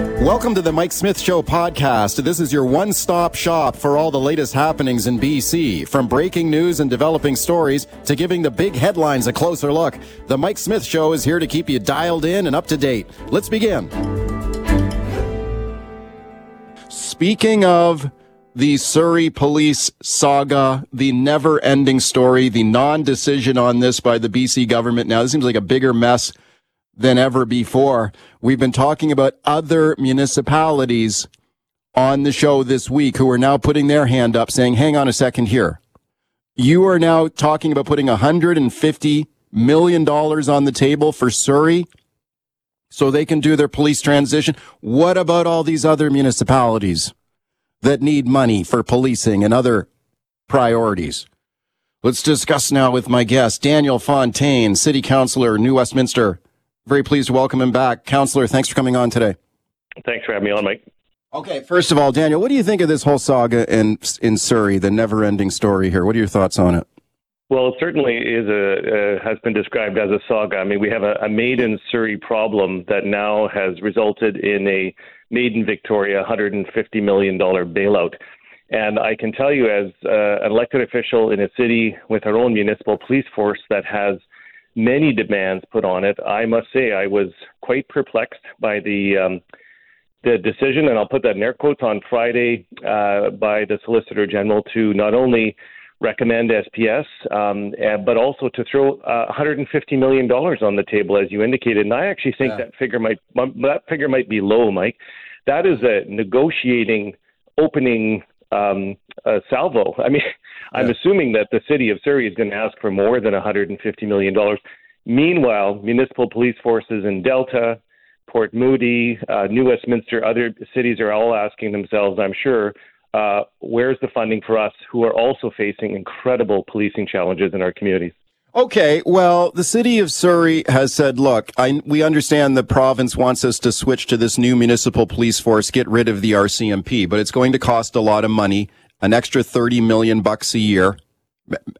Welcome to the Mike Smith Show podcast. This is your one stop shop for all the latest happenings in BC. From breaking news and developing stories to giving the big headlines a closer look, the Mike Smith Show is here to keep you dialed in and up to date. Let's begin. Speaking of the Surrey police saga, the never ending story, the non decision on this by the BC government. Now, this seems like a bigger mess than ever before. We've been talking about other municipalities on the show this week who are now putting their hand up saying, hang on a second here. You are now talking about putting $150 million on the table for Surrey so they can do their police transition. What about all these other municipalities that need money for policing and other priorities? Let's discuss now with my guest, Daniel Fontaine, City Councillor, New Westminster. Very pleased to welcome him back. Counselor, thanks for coming on today. Thanks for having me on, Mike. Okay, first of all, Daniel, what do you think of this whole saga in in Surrey, the never-ending story here? What are your thoughts on it? Well, it certainly is a uh, has been described as a saga. I mean, we have a, a made in Surrey problem that now has resulted in a made in Victoria $150 million bailout. And I can tell you, as uh, an elected official in a city with our own municipal police force that has many demands put on it. I must say I was quite perplexed by the um, the decision, and I'll put that in air quotes on Friday uh, by the Solicitor General to not only recommend SPS, um, and, but also to throw uh, 150 million dollars on the table, as you indicated. And I actually think yeah. that figure might that figure might be low, Mike. That is a negotiating opening um, uh, salvo. I mean, I'm yeah. assuming that the city of Surrey is going to ask for more than 150 million dollars. Meanwhile, municipal police forces in Delta, Port Moody, uh, New Westminster, other cities are all asking themselves, I'm sure, uh, where's the funding for us who are also facing incredible policing challenges in our communities? Okay, well, the city of Surrey has said, look, I, we understand the province wants us to switch to this new municipal police force, get rid of the RCMP, but it's going to cost a lot of money, an extra 30 million bucks a year.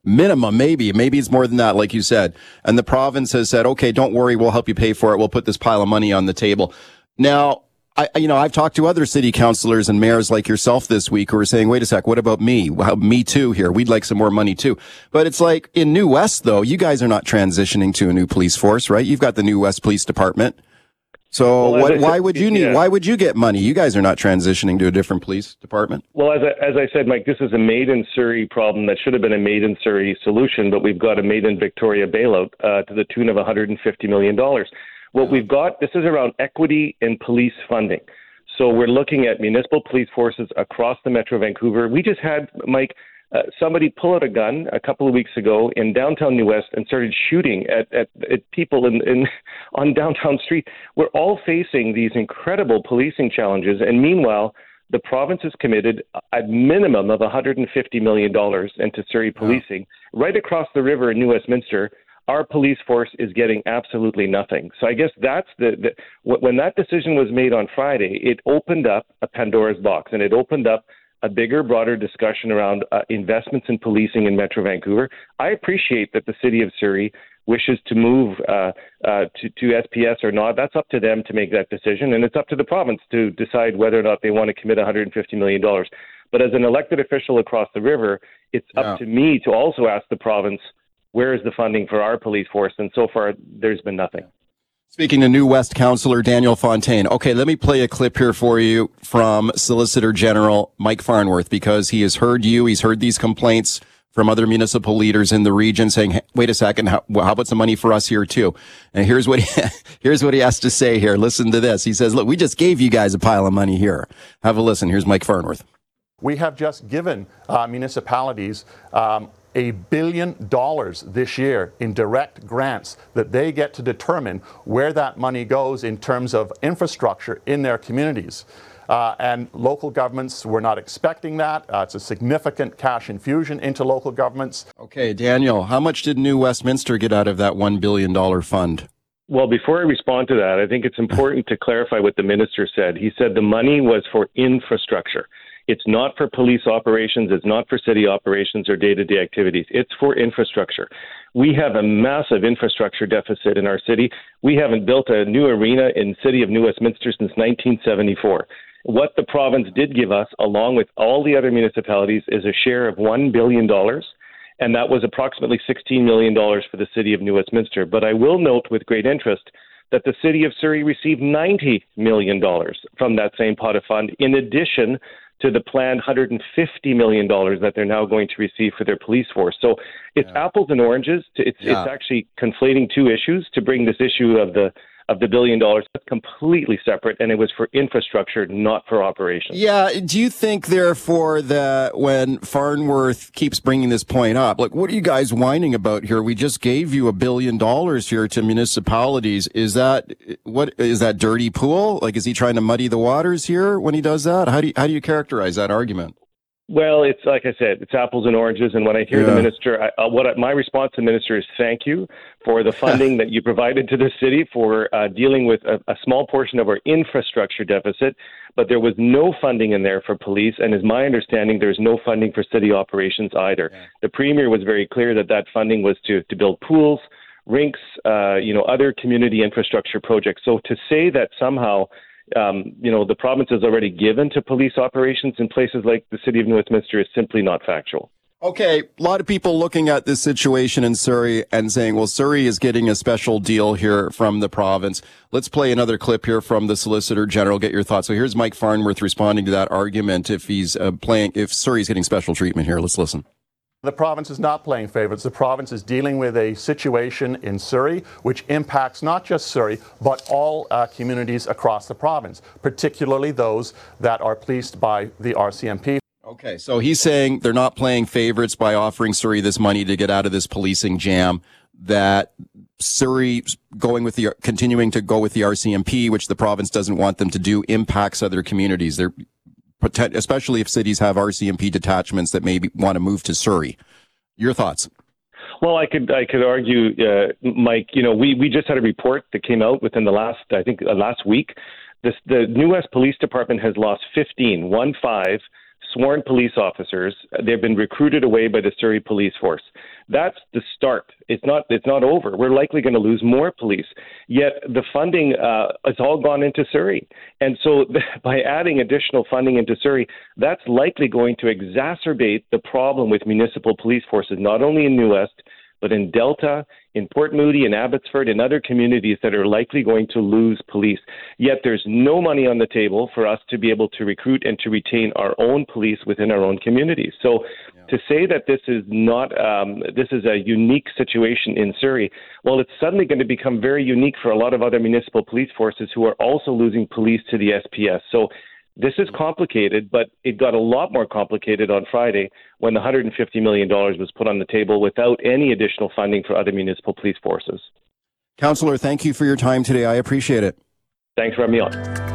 Minimum, maybe, maybe it's more than that, like you said. And the province has said, okay, don't worry, we'll help you pay for it. We'll put this pile of money on the table. Now, I, you know, I've talked to other city councilors and mayors like yourself this week who are saying, wait a sec, what about me? Well, me too here. We'd like some more money too. But it's like in New West, though, you guys are not transitioning to a new police force, right? You've got the New West Police Department. So well, what, why would you need, yeah. why would you get money? You guys are not transitioning to a different police department. Well, as I, as I said, Mike, this is a made in Surrey problem that should have been a made in Surrey solution, but we've got a made in Victoria bailout uh, to the tune of $150 million. What we've got, this is around equity in police funding. So we're looking at municipal police forces across the Metro Vancouver. We just had, Mike, uh, somebody pull out a gun a couple of weeks ago in downtown New West and started shooting at, at, at people in, in on downtown street. We're all facing these incredible policing challenges, and meanwhile, the province is committed a minimum of $150 million into Surrey policing wow. right across the river in New Westminster our police force is getting absolutely nothing. So I guess that's the, the when that decision was made on Friday, it opened up a Pandora's box and it opened up a bigger, broader discussion around uh, investments in policing in Metro Vancouver. I appreciate that the city of Surrey wishes to move uh, uh, to, to SPS or not. That's up to them to make that decision, and it's up to the province to decide whether or not they want to commit $150 million. But as an elected official across the river, it's yeah. up to me to also ask the province where is the funding for our police force? And so far, there's been nothing. Speaking to New West Councillor Daniel Fontaine. Okay, let me play a clip here for you from Solicitor General Mike Farnworth because he has heard you. He's heard these complaints from other municipal leaders in the region saying, hey, wait a second, how, how, about some money for us here too? And here's what he, here's what he has to say here. Listen to this. He says, look, we just gave you guys a pile of money here. Have a listen. Here's Mike Farnworth. We have just given uh, municipalities um, a billion dollars this year in direct grants that they get to determine where that money goes in terms of infrastructure in their communities. Uh, and local governments were not expecting that. Uh, it's a significant cash infusion into local governments. Okay, Daniel, how much did New Westminster get out of that $1 billion fund? Well, before I respond to that, I think it's important to clarify what the minister said. He said the money was for infrastructure. It's not for police operations, it's not for city operations or day to day activities. It's for infrastructure. We have a massive infrastructure deficit in our city. We haven't built a new arena in city of New Westminster since 1974. What the province did give us, along with all the other municipalities, is a share of $1 billion, and that was approximately $16 million for the city of New Westminster. But I will note with great interest that the city of Surrey received $90 million from that same pot of fund, in addition to the planned $150 million that they're now going to receive for their police force. So it's yeah. apples and oranges. It's, yeah. it's actually conflating two issues to bring this issue of the of the billion dollars. That's completely separate, and it was for infrastructure, not for operations. Yeah. Do you think, therefore, that when Farnworth keeps bringing this point up, like, what are you guys whining about here? We just gave you a billion dollars here to municipalities. Is that what is that dirty pool? Like, is he trying to muddy the waters here when he does that? How do you, how do you characterize that argument? Well, it's like I said, it's apples and oranges. And when I hear yeah. the minister, I, uh, what I, my response to the minister is thank you for the funding that you provided to the city for uh, dealing with a, a, small portion of our infrastructure deficit. But there was no funding in there for police, and as my understanding, there's no funding for city operations either. Yeah. The premier was very clear that that funding was to to build pools, rinks, uh, you know, other community infrastructure projects. So to say that somehow um, you know, the province has already given to police operations in places like the city of New Westminster is simply not factual. Okay, a lot of people looking at this situation in Surrey and saying, well, Surrey is getting a special deal here from the province. Let's play another clip here from the Solicitor General. Get your thoughts. So here's Mike Farnworth responding to that argument if he's uh, playing, if Surrey's getting special treatment here. Let's listen. The province is not playing favorites. The province is dealing with a situation in Surrey which impacts not just Surrey, but all uh, communities across the province, particularly those that are policed by the RCMP. Okay, so he's saying they're not playing favorites by offering Surrey this money to get out of this policing jam. That Surrey going with the continuing to go with the RCMP, which the province doesn't want them to do, impacts other communities. They're especially if cities have RCMP detachments that maybe want to move to Surrey. Your thoughts? Well, I could I could argue, uh, Mike. You know, we we just had a report that came out within the last I think uh, last week. This, the New West Police Department has lost 15, one five sworn police officers. They've been recruited away by the Surrey Police Force. That's the start. It's not. It's not over. We're likely going to lose more police. Yet the funding uh, has all gone into Surrey, and so by adding additional funding into Surrey, that's likely going to exacerbate the problem with municipal police forces, not only in New West but in Delta, in Port Moody, in Abbotsford, and other communities that are likely going to lose police. Yet there's no money on the table for us to be able to recruit and to retain our own police within our own communities. So. To say that this is not um, this is a unique situation in Surrey, well, it's suddenly going to become very unique for a lot of other municipal police forces who are also losing police to the SPS. So this is complicated, but it got a lot more complicated on Friday when the $150 million was put on the table without any additional funding for other municipal police forces. Councillor, thank you for your time today. I appreciate it. Thanks for having me on.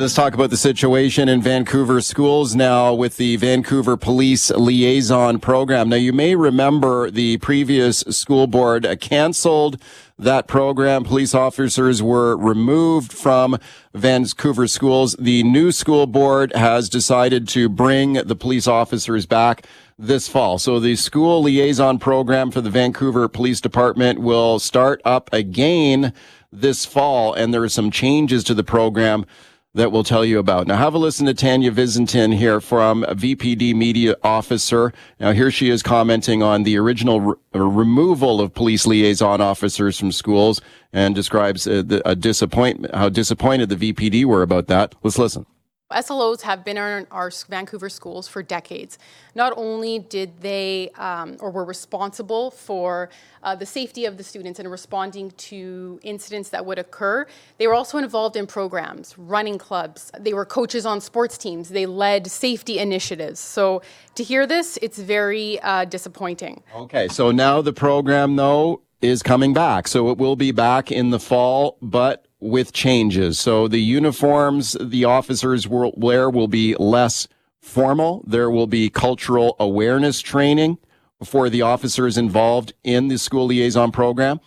Let's talk about the situation in Vancouver schools now with the Vancouver Police Liaison Program. Now, you may remember the previous school board canceled that program. Police officers were removed from Vancouver schools. The new school board has decided to bring the police officers back this fall. So the school liaison program for the Vancouver Police Department will start up again this fall, and there are some changes to the program that we'll tell you about. Now, have a listen to Tania Visintin here from VPD Media Officer. Now, here she is commenting on the original re- removal of police liaison officers from schools and describes uh, the, a disappointment, how disappointed the VPD were about that. Let's listen. SLOs have been in our Vancouver schools for decades. Not only did they um, or were responsible for uh, the safety of the students and responding to incidents that would occur, they were also involved in programs, running clubs. They were coaches on sports teams. They led safety initiatives. So to hear this, it's very uh, disappointing. Okay, so now the program, though, is coming back. So it will be back in the fall, but with changes. So the uniforms the officers will wear will be less formal. There will be cultural awareness training for the officers involved in the school liaison program.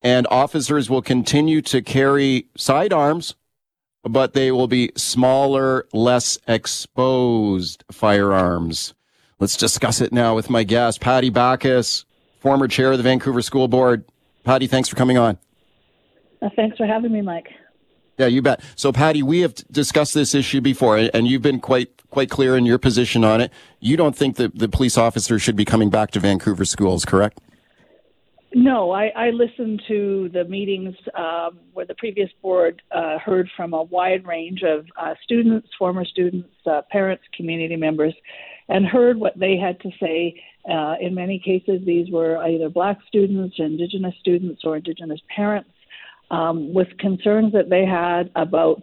And officers will continue to carry sidearms, but they will be smaller, less exposed firearms. Let's discuss it now with my guest, Patti Bacchus, former chair of the Vancouver School Board. Patti, thanks for coming on. Uh, thanks for having me, Mike. Yeah, you bet. So, Patti, we have discussed this issue before, and you've been quite quite clear in your position on it. You don't think that the police officers should be coming back to Vancouver schools, correct? No, I, I listened to the meetings um, where the previous board uh, heard from a wide range of uh, students, former students, uh, parents, community members, and heard what they had to say. Uh, in many cases, these were either black students, indigenous students, or indigenous parents um, with concerns that they had about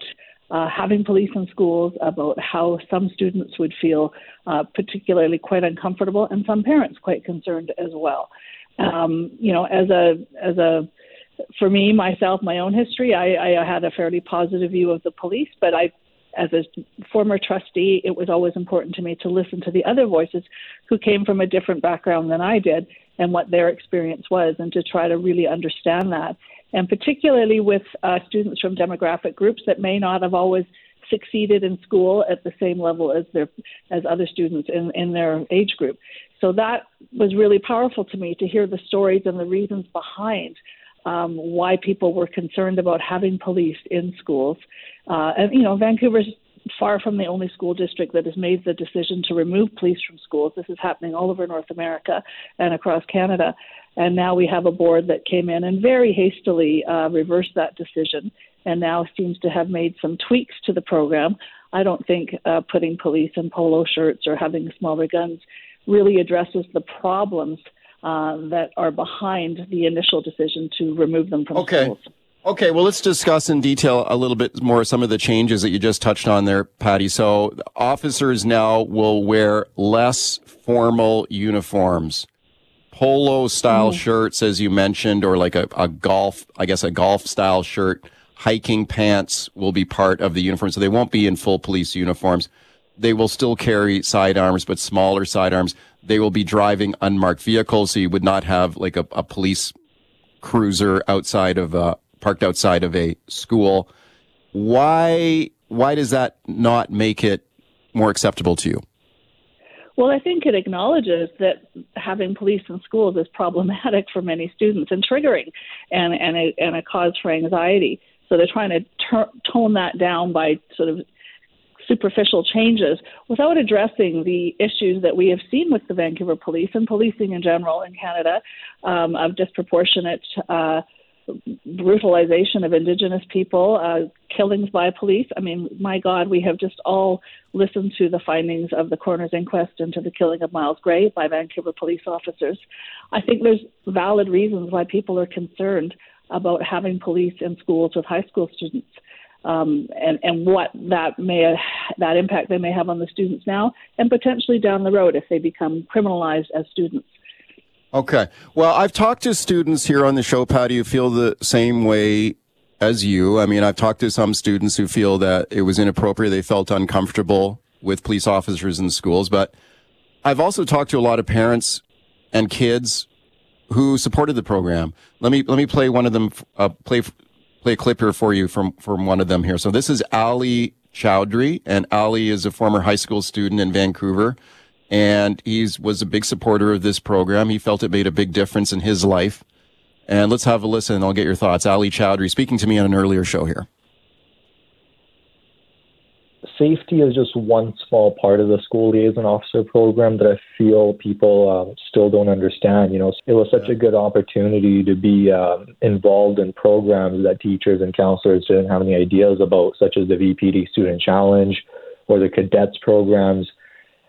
uh, having police in schools, about how some students would feel uh, particularly quite uncomfortable, and some parents quite concerned as well. Um, you know, as a as a for me myself, my own history, I, I had a fairly positive view of the police, but I as a former trustee, it was always important to me to listen to the other voices who came from a different background than I did and what their experience was, and to try to really understand that and particularly with uh, students from demographic groups that may not have always succeeded in school at the same level as their as other students in, in their age group. So that was really powerful to me to hear the stories and the reasons behind um, why people were concerned about having police in schools. Uh, and you know, Vancouver's far from the only school district that has made the decision to remove police from schools. This is happening all over North America and across Canada. And now we have a board that came in and very hastily uh, reversed that decision and now seems to have made some tweaks to the program. I don't think uh, putting police in polo shirts or having smaller guns really addresses the problems uh, that are behind the initial decision to remove them from okay. schools. Okay, well, let's discuss in detail a little bit more some of the changes that you just touched on there, Patti. So, officers now will wear less formal uniforms polo style mm. shirts, as you mentioned, or like a, a golf, I guess a golf style shirt. Hiking pants will be part of the uniform, so they won't be in full police uniforms. They will still carry sidearms, but smaller sidearms. They will be driving unmarked vehicles, so you would not have like a, a police cruiser outside of uh, parked outside of a school. Why why does that not make it more acceptable to you? Well, I think it acknowledges that having police in schools is problematic for many students and triggering and, and, a, and a cause for anxiety. So they're trying to ter- tone that down by sort of superficial changes without addressing the issues that we have seen with the Vancouver police and policing in general in Canada um, of disproportionate uh, brutalization of Indigenous people, uh, killings by police. I mean, my God, we have just all listened to the findings of the coroner's inquest into the killing of Myles Gray by Vancouver police officers. I think there's valid reasons why people are concerned about having police in schools with high school students. Um, and, and what that may that impact they may have on the students now and potentially down the road if they become criminalized as students. Okay. Well, I've talked to students here on the show, Patti, who feel the same way as you. I mean, I've talked to some students who feel that it was inappropriate. They felt uncomfortable with police officers in schools. But I've also talked to a lot of parents and kids who supported the program. Let me let me play one of them. Uh, play play a clip here for you from from one of them here. So this is Ali Chowdhury, and Ali is a former high school student in Vancouver and he was a big supporter of this program. He felt it made a big difference in his life. And let's have a listen I'll get your thoughts. Ali Chowdhury speaking to me on an earlier show here. Safety is just one small part of the school liaison officer program that I feel people uh, still don't understand. You know, it was such a good opportunity to be uh, involved in programs that teachers and counselors didn't have any ideas about, such as the VPD Student Challenge, or the cadets programs.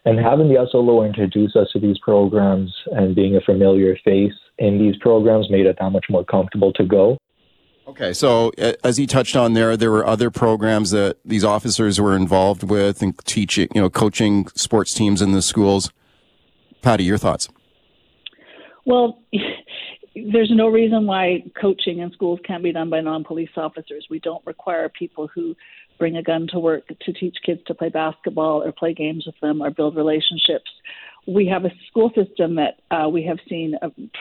And having the SLO introduce us to these programs and being a familiar face in these programs made it that much more comfortable to go. Okay, so as he touched on there, there were other programs that these officers were involved with and teaching, you know, coaching sports teams in the schools. Patti, your thoughts? Well, there's no reason why coaching in schools can't be done by non-police officers. We don't require people who bring a gun to work to teach kids to play basketball or play games with them or build relationships we have a school system that uh, we have seen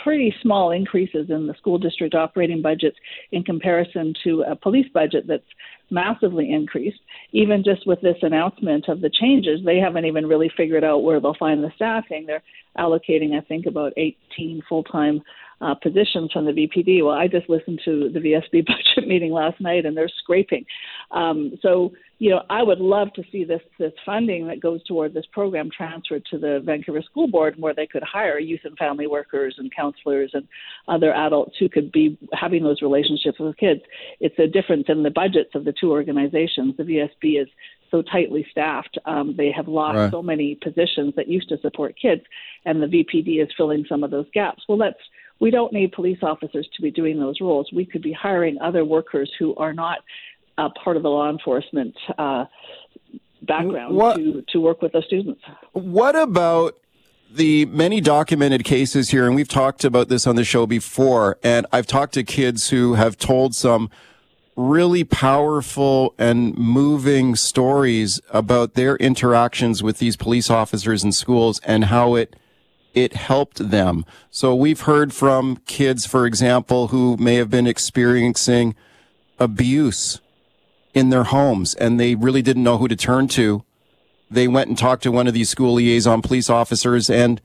pretty small increases in the school district operating budgets in comparison to a police budget that's massively increased. Even just with this announcement of the changes, they haven't even really figured out where they'll find the staffing. They're allocating, I think, about 18 full time uh, positions from the VPD. Well, I just listened to the VSB budget meeting last night, and they're scraping. Um, so, you know, I would love to see this this funding that goes toward this program transferred to the Vancouver School Board, where they could hire youth and family workers and counselors and other adults who could be having those relationships with kids. It's a difference in the budgets of the two organizations. The VSB is so tightly staffed. Um, they have lost right. so many positions that used to support kids, and the VPD is filling some of those gaps. Well, that's we don't need police officers to be doing those roles. We could be hiring other workers who are not uh, part of the law enforcement uh, background what, to, to work with the students. What about the many documented cases here, and we've talked about this on the show before, and I've talked to kids who have told some really powerful and moving stories about their interactions with these police officers in schools and how it it helped them. So we've heard from kids, for example, who may have been experiencing abuse in their homes and they really didn't know who to turn to. They went and talked to one of these school liaison police officers and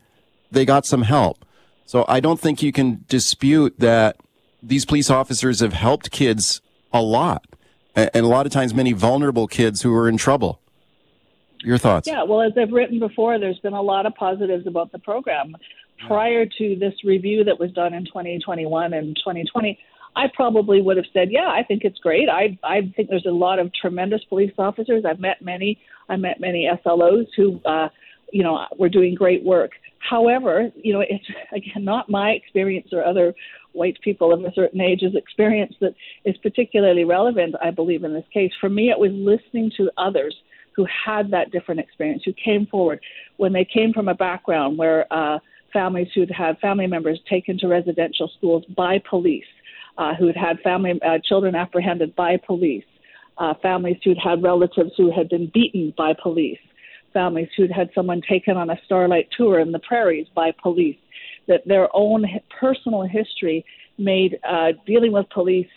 they got some help. So I don't think you can dispute that these police officers have helped kids a lot and a lot of times many vulnerable kids who are in trouble. Your thoughts? Yeah, well, as I've written before, there's been a lot of positives about the program. Prior to this review that was done in 2021 and 2020, I probably would have said, "Yeah, I think it's great. I I think there's a lot of tremendous police officers. I've met many. I met many SLOs who, uh, you know, were doing great work. However, you know, it's again not my experience or other white people of a certain age's experience that is particularly relevant. I believe in this case. For me, it was listening to others who had that different experience, who came forward when they came from a background where uh, families who'd had family members taken to residential schools by police, uh, who'd had family uh, children apprehended by police, uh, families who'd had relatives who had been beaten by police, families who'd had someone taken on a starlight tour in the prairies by police, that their own personal history made uh, dealing with police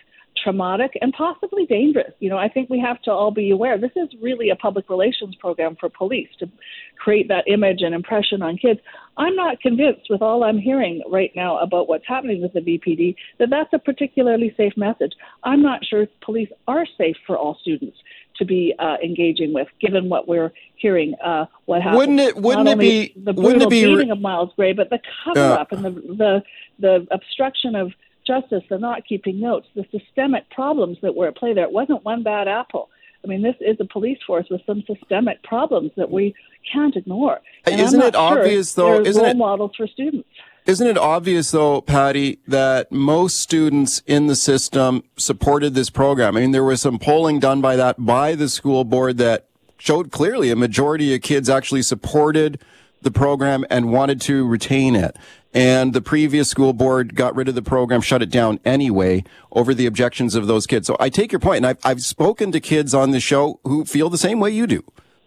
traumatic and possibly dangerous. You know, I think we have to all be aware this is really a public relations program for police to create that image and impression on kids. I'm not convinced with all I'm hearing right now about what's happening with the VPD that that's a particularly safe message. I'm not sure police are safe for all students to be uh, engaging with, given what we're hearing. Uh, what happened? Wouldn't it? Wouldn't Not it be? The brutal wouldn't it be beating of Myles Gray, but the cover up uh, and the the the obstruction of justice, the not keeping notes, the systemic problems that were at play there. It wasn't one bad apple. I mean, this is a police force with some systemic problems that we can't ignore. And isn't it sure obvious, though? Isn't role it models for students? Isn't it obvious, though, Patti, that most students in the system supported this program? I mean, there was some polling done by that by the school board that showed clearly a majority of kids actually supported the program and wanted to retain it. And the previous school board got rid of the program, shut it down anyway over the objections of those kids. So I take your point, and I've, I've spoken to kids on the show who feel the same way you do.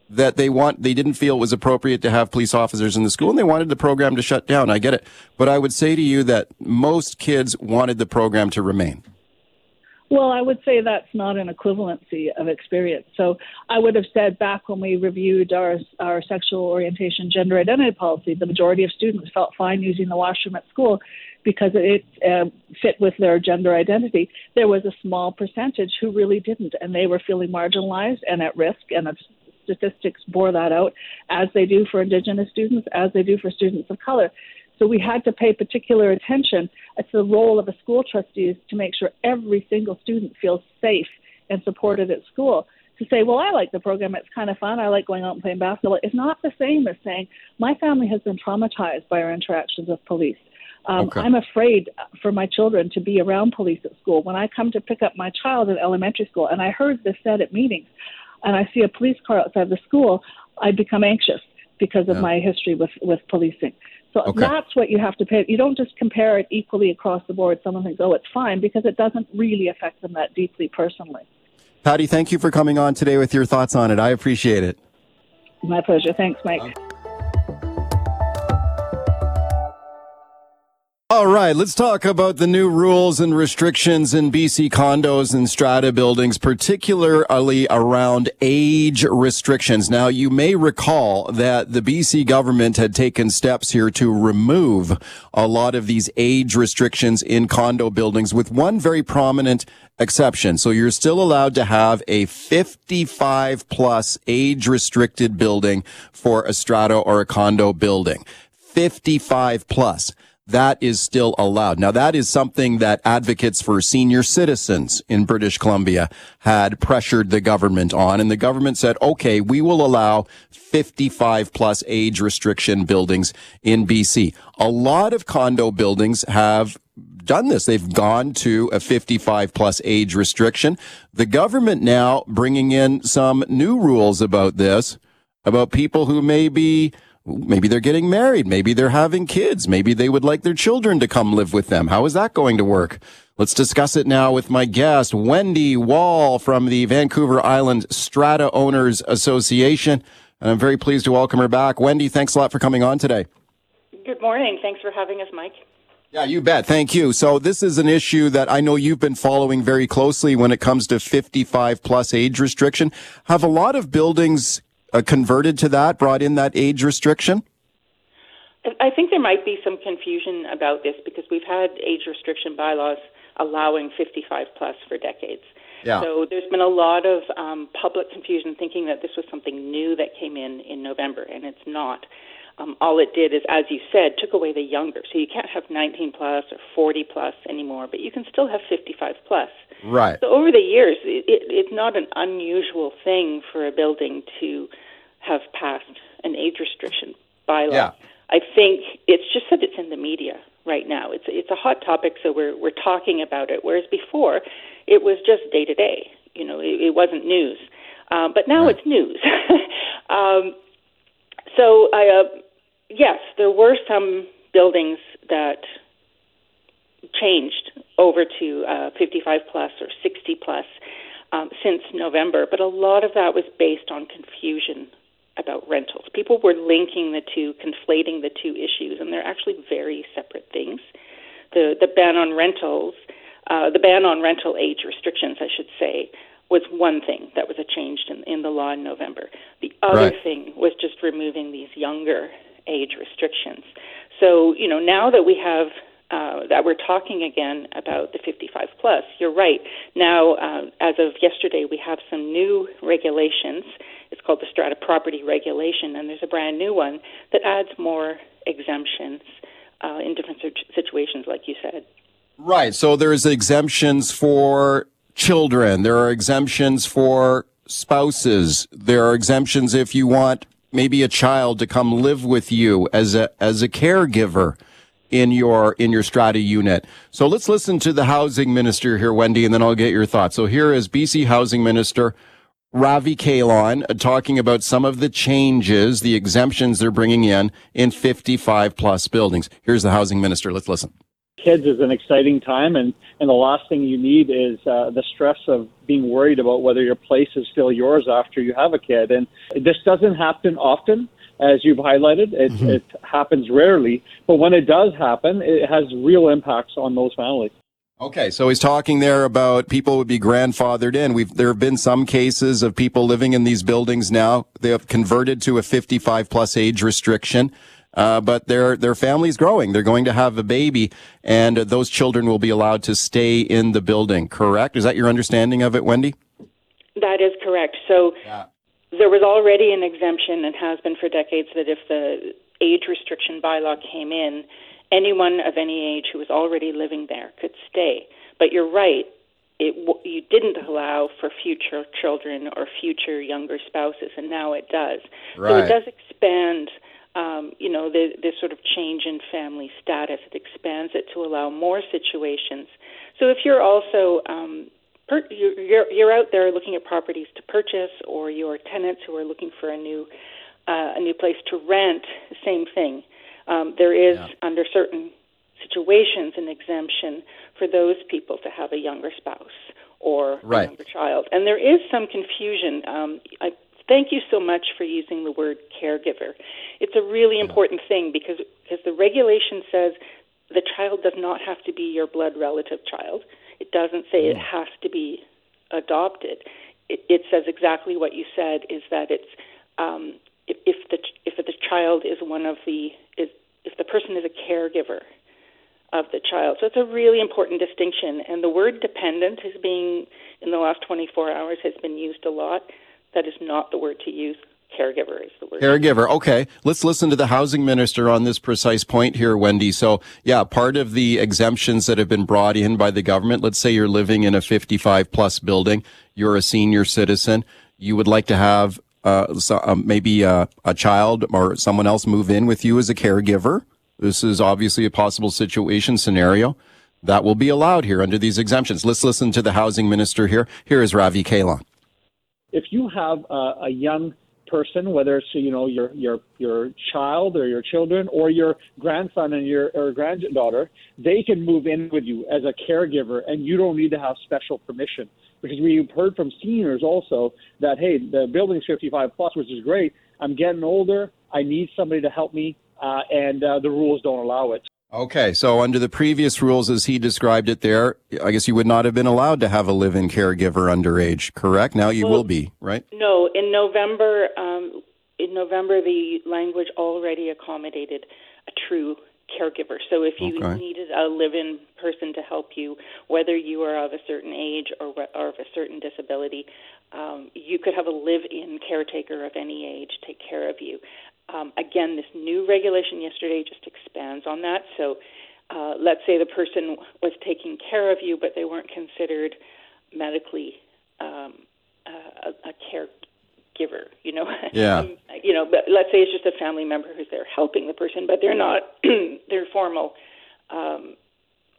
That they want, they didn't feel it was appropriate to have police officers in the school and they wanted the program to shut down. I get it. But I would say to you that most kids wanted the program to remain. Well, I would say that's not an equivalency of experience. So I would have said back when we reviewed our, our sexual orientation, gender identity policy, the majority of students felt fine using the washroom at school because it uh, fit with their gender identity. There was a small percentage who really didn't, and they were feeling marginalized and at risk, and the statistics bore that out, as they do for Indigenous students, as they do for students of color. So we had to pay particular attention. It's the role of a school trustee is to make sure every single student feels safe and supported at school. to say, well, I like the program. It's kind of fun. I like going out and playing basketball. It's not the same as saying, my family has been traumatized by our interactions with police. Um, okay. I'm afraid for my children to be around police at school. When I come to pick up my child at elementary school, and I heard this said at meetings, and I see a police car outside the school, I become anxious because of yeah. my history with, with policing. So okay. that's what you have to pay. You don't just compare it equally across the board. Someone thinks, oh, it's fine, because it doesn't really affect them that deeply personally. Patti, thank you for coming on today with your thoughts on it. I appreciate it. My pleasure. Thanks, Mike. Uh, All right, let's talk about the new rules and restrictions in BC condos and strata buildings, particularly around age restrictions. Now, you may recall that the BC government had taken steps here to remove a lot of these age restrictions in condo buildings with one very prominent exception. So you're still allowed to have a 55 plus age restricted building for a strata or a condo building. 55 plus that is still allowed. Now that is something that advocates for senior citizens in British Columbia had pressured the government on and the government said, okay, we will allow 55 plus age restriction buildings in BC. A lot of condo buildings have done this. They've gone to a 55 plus age restriction. The government now bringing in some new rules about this, about people who may be Maybe they're getting married. Maybe they're having kids. Maybe they would like their children to come live with them. How is that going to work? Let's discuss it now with my guest, Wendy Wall from the Vancouver Island Strata Owners Association. And I'm very pleased to welcome her back. Wendy, thanks a lot for coming on today. Good morning. Thanks for having us, Mike. Yeah, you bet. Thank you. So this is an issue that I know you've been following very closely when it comes to 55 plus age restriction. Have a lot of buildings uh, converted to that, brought in that age restriction? I think there might be some confusion about this because we've had age restriction bylaws allowing 55 plus for decades. Yeah. So there's been a lot of um, public confusion thinking that this was something new that came in in November, and it's not. Um, all it did is, as you said, took away the younger. So you can't have 19 plus or 40 plus anymore, but you can still have 55 plus. Right. So over the years, it, it, it's not an unusual thing for a building to have passed an age restriction bylaw. Yeah. I think it's just that it's in the media right now. It's it's a hot topic, so we're we're talking about it. Whereas before, it was just day to day. You know, it, it wasn't news. Um, but now right. it's news. um, so I, uh, yes, there were some buildings that changed over to uh, 55 plus or 60 plus um, since November, but a lot of that was based on confusion about rentals. People were linking the two, conflating the two issues, and they're actually very separate things. The the ban on rentals, uh, the ban on rental age restrictions, I should say, was one thing that was a change in, in the law in November. The other right. thing was just removing these younger age restrictions. So you know now that we have uh, that we're talking again about the 55 plus. You're right. Now, uh, as of yesterday, we have some new regulations. It's called the Strata Property Regulation, and there's a brand new one that adds more exemptions uh, in different situations, like you said. Right. So there's exemptions for children. There are exemptions for spouses. There are exemptions if you want maybe a child to come live with you as a as a caregiver in your in your strata unit. So let's listen to the housing minister here, Wendy, and then I'll get your thoughts. So here is BC Housing Minister Ravi Kahlon uh, talking about some of the changes, the exemptions they're bringing in in 55 plus buildings. Here's the housing minister. Let's listen. Kids is an exciting time, and, and the last thing you need is uh, the stress of being worried about whether your place is still yours after you have a kid. And this doesn't happen often as you've highlighted. It, mm-hmm. it happens rarely, but when it does happen, it has real impacts on those families. Okay, so he's talking there about people would be grandfathered in. We've there have been some cases of people living in these buildings now. They have converted to a 55 plus age restriction. Uh, but their their family's growing. They're going to have a baby, and uh, those children will be allowed to stay in the building. Correct? Is that your understanding of it, Wendy? That is correct. So yeah there was already an exemption and has been for decades that if the age restriction bylaw came in, anyone of any age who was already living there could stay. But you're right, it you didn't allow for future children or future younger spouses, and now it does. Right. So it does expand. Um, you know, the, this sort of change in family status. It expands it to allow more situations. So if you're also um, per, you're, you're out there looking at properties to purchase, or your tenants who are looking for a new uh, a new place to rent, same thing. Um, there is Yeah. under certain situations an exemption for those people to have a younger spouse or Right. a younger child, and there is some confusion. Um, I thank you so much for using the word caregiver. It's a really important thing because because the regulation says the child does not have to be your blood relative child. It doesn't say it has to be adopted. It, it says exactly what you said: is that it's um, if, if the if the child is one of the is if the person is a caregiver of the child. So it's a really important distinction. And the word dependent is being in the last 24 hours has been used a lot. That is not the word to use. Caregiver is the word. Caregiver. Okay. Let's listen to the housing minister on this precise point here, Wendy. So, yeah, part of the exemptions that have been brought in by the government, let's say you're living in a 55 plus building, you're a senior citizen, you would like to have uh, so, uh, maybe uh, a child or someone else move in with you as a caregiver. This is obviously a possible situation scenario that will be allowed here under these exemptions. Let's listen to the housing minister here. Here is Ravi Kahlon. If you have a, a young person, whether it's you know your your your child or your children or your grandson and your or granddaughter, they can move in with you as a caregiver, and you don't need to have special permission. Because we've heard from seniors also that hey, the building's 55 plus, which is great. I'm getting older. I need somebody to help me, uh, and uh, the rules don't allow it. Okay, so under the previous rules as he described it there, I guess you would not have been allowed to have a live-in caregiver underage, correct? Now you Well- will be, right? No, in November, um, in November, the language already accommodated a true caregiver. So if you Okay. needed a live-in person to help you, whether you are of a certain age or, or of a certain disability, um, you could have a live-in caretaker of any age take care of you. Um, again, this new regulation yesterday just expands on that. So uh, let's say the person was taking care of you, but they weren't considered medically um, uh, a, a caregiver. You know, Yeah. You know, but let's say it's just a family member who's there helping the person, but they're not. their formal um,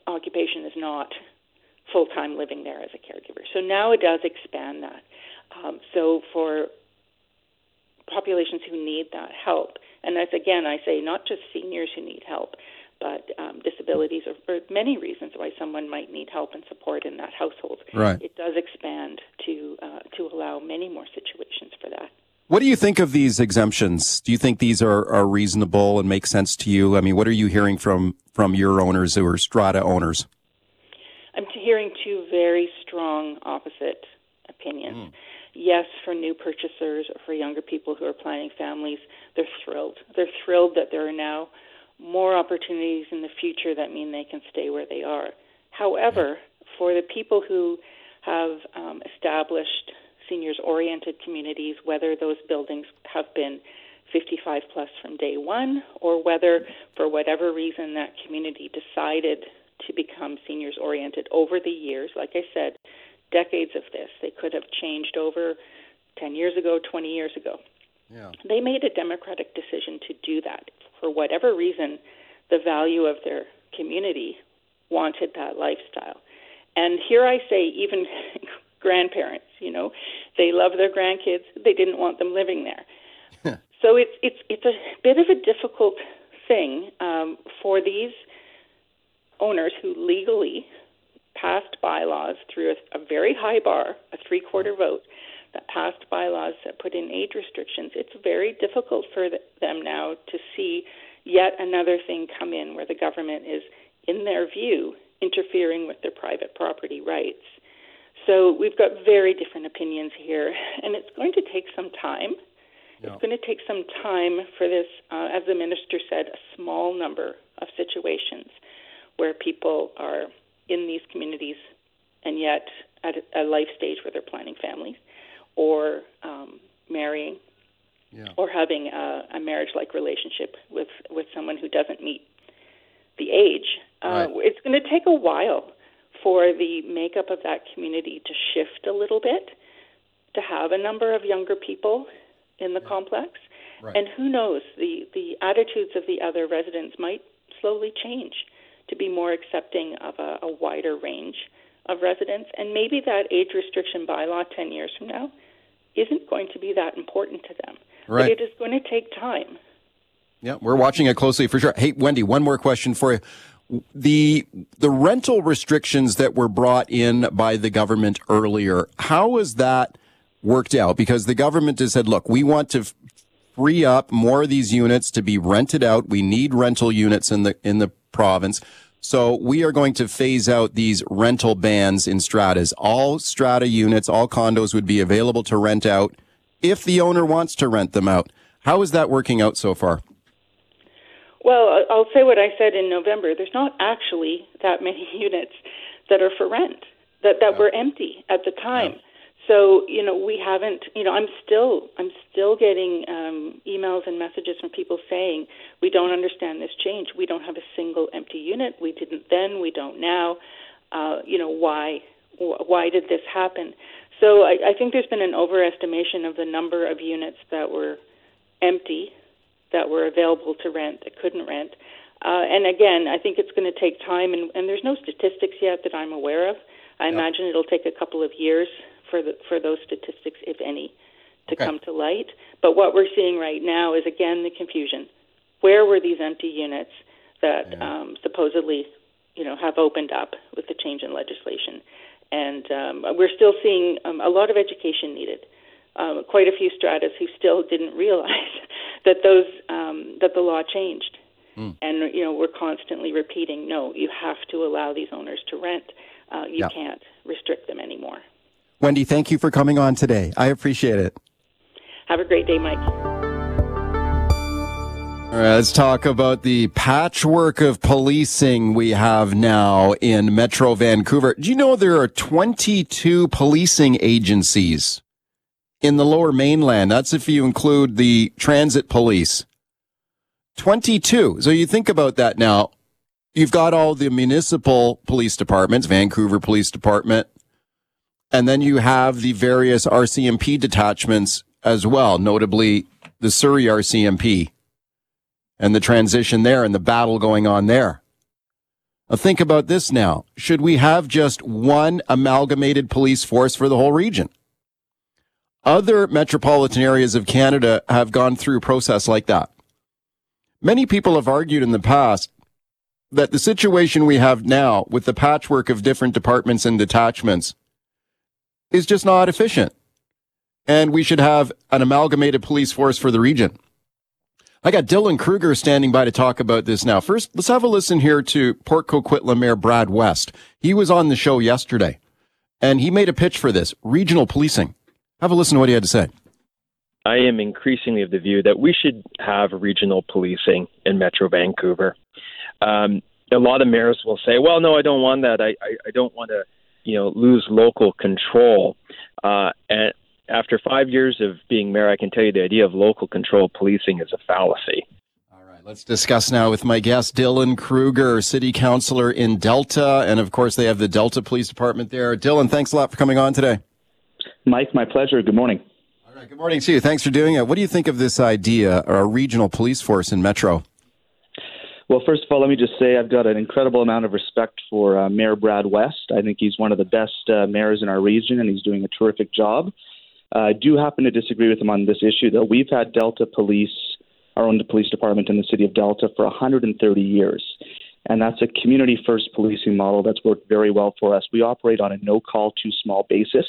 occupation is not full time living there as a caregiver. So now it does expand that. Um, so for populations who need that help, and that's again, I say not just seniors who need help, but um, disabilities or, or many reasons why someone might need help and support in that household. Right. It does expand to uh, to allow many more situations for that. What do you think of these exemptions? Do you think these are, are reasonable and make sense to you? I mean, what are you hearing from, from your owners who are strata owners? I'm hearing two very strong opposite opinions. Yes, for new purchasers or for younger people who are planning families, they're thrilled. They're thrilled that there are now more opportunities in the future that mean they can stay where they are. However, for the people who have um, established seniors oriented communities, whether those buildings have been 55 plus from day one, or whether for whatever reason that community decided to become seniors oriented over the years. Like I said, decades of this. They could have changed over 10 years ago, 20 years ago. Yeah. They made a democratic decision to do that. For whatever reason, the value of their community wanted that lifestyle. And here I say, even grandparents, you know, they love their grandkids. They didn't want them living there. so it's it's it's a bit of a difficult thing um, for these owners who legally passed bylaws through a, a very high bar, a three quarter vote, that passed bylaws that put in age restrictions. It's very difficult for th- them now to see yet another thing come in where the government is, in their view, interfering with their private property rights. So we've got very different opinions here, and it's going to take some time. It's going to take some time for this, uh, as the minister said, a small number of situations where people are in these communities and yet at a- life stage where they're planning families or um, marrying or having a, a marriage-like relationship with, with someone who doesn't meet the age. Uh, Right. It's going to take a while for the makeup of that community to shift a little bit, to have a number of younger people in the complex. Right. And who knows, the, the attitudes of the other residents might slowly change to be more accepting of a, a wider range of residents. And maybe that age restriction bylaw 10 years from now isn't going to be that important to them. Right. But it is going to take time. Yeah, we're watching it closely for sure. Hey, Wendy, one more question for you. The the rental restrictions that were brought in by the government earlier, how has that worked out? Because the government has said, look, we want to free up more of these units to be rented out. We need rental units in the in the province. So we are going to phase out these rental bans in stratas. All strata units, all condos would be available to rent out if the owner wants to rent them out. How is that working out so far? Well, I'll say what I said in November. There's not actually that many units that are for rent that that were empty at the time. So you know we haven't. You know I'm still I'm still getting um, emails and messages from people saying we don't understand this change. We don't have a single empty unit. We didn't then. We don't now. Uh, you know why? Why did this happen? So I, I think there's been an overestimation of the number of units that were empty that were available to rent that couldn't rent. Uh, and again, I think it's going to take time, and, and there's no statistics yet that I'm aware of. I yep. imagine it'll take a couple of years for the, for those statistics, if any, to okay. come to light. But what we're seeing right now is again the confusion. Where were these empty units that yeah. um, supposedly, you know, have opened up with the change in legislation? And um, we're still seeing um, a lot of education needed um, quite a few stratas who still didn't realize that those um, that the law changed. Mm. And you know we're constantly repeating, no, you have to allow these owners to rent. Uh, you can't restrict them anymore. Wendy, thank you for coming on today. I appreciate it. Have a great day, Mike. All right, let's talk about the patchwork of policing we have now in Metro Vancouver. Do you know there are 22 policing agencies in the lower mainland. That's if you include the transit police. 22. So you think about that now. You've got all the municipal police departments, Vancouver Police Department, and then you have the various RCMP detachments as well, notably the Surrey RCMP and the transition there and the battle going on there. Now think about this now. Should we have just one amalgamated police force for the whole region? Other metropolitan areas of Canada have gone through a process like that. Many people have argued in the past that the situation we have now with the patchwork of different departments and detachments is just not efficient. And we should have an amalgamated police force for the region. I got Dylan Kruger standing by to talk about this now. First, let's have a listen here to Port Coquitlam Mayor Brad West. He was on the show yesterday and he made a pitch for this regional policing. Have a listen to what he had to say. I am increasingly of the view that we should have regional policing in Metro Vancouver. Um, a lot of mayors will say, "Well, no, I don't want that. I, I, I don't want to, you know, lose local control." Uh, and after five years of being mayor, I can tell you the idea of local control policing is a fallacy. All right, let's discuss now with my guest, Dylan Kruger, city councilor in Delta, and of course they have the Delta Police Department there. Dylan, thanks a lot for coming on today. Mike, my pleasure. Good morning. All right. Good morning to you. Thanks for doing it. What do you think of this idea, or a regional police force in Metro? Well, first of all, let me just say I've got an incredible amount of respect for uh, Mayor Brad West. I think he's one of the best uh, mayors in our region, and he's doing a terrific job. Uh, I do happen to disagree with him on this issue, though. We've had Delta Police, our own police department in the city of Delta, for 130 years. And that's a community first policing model that's worked very well for us. We operate on a no call, too small basis.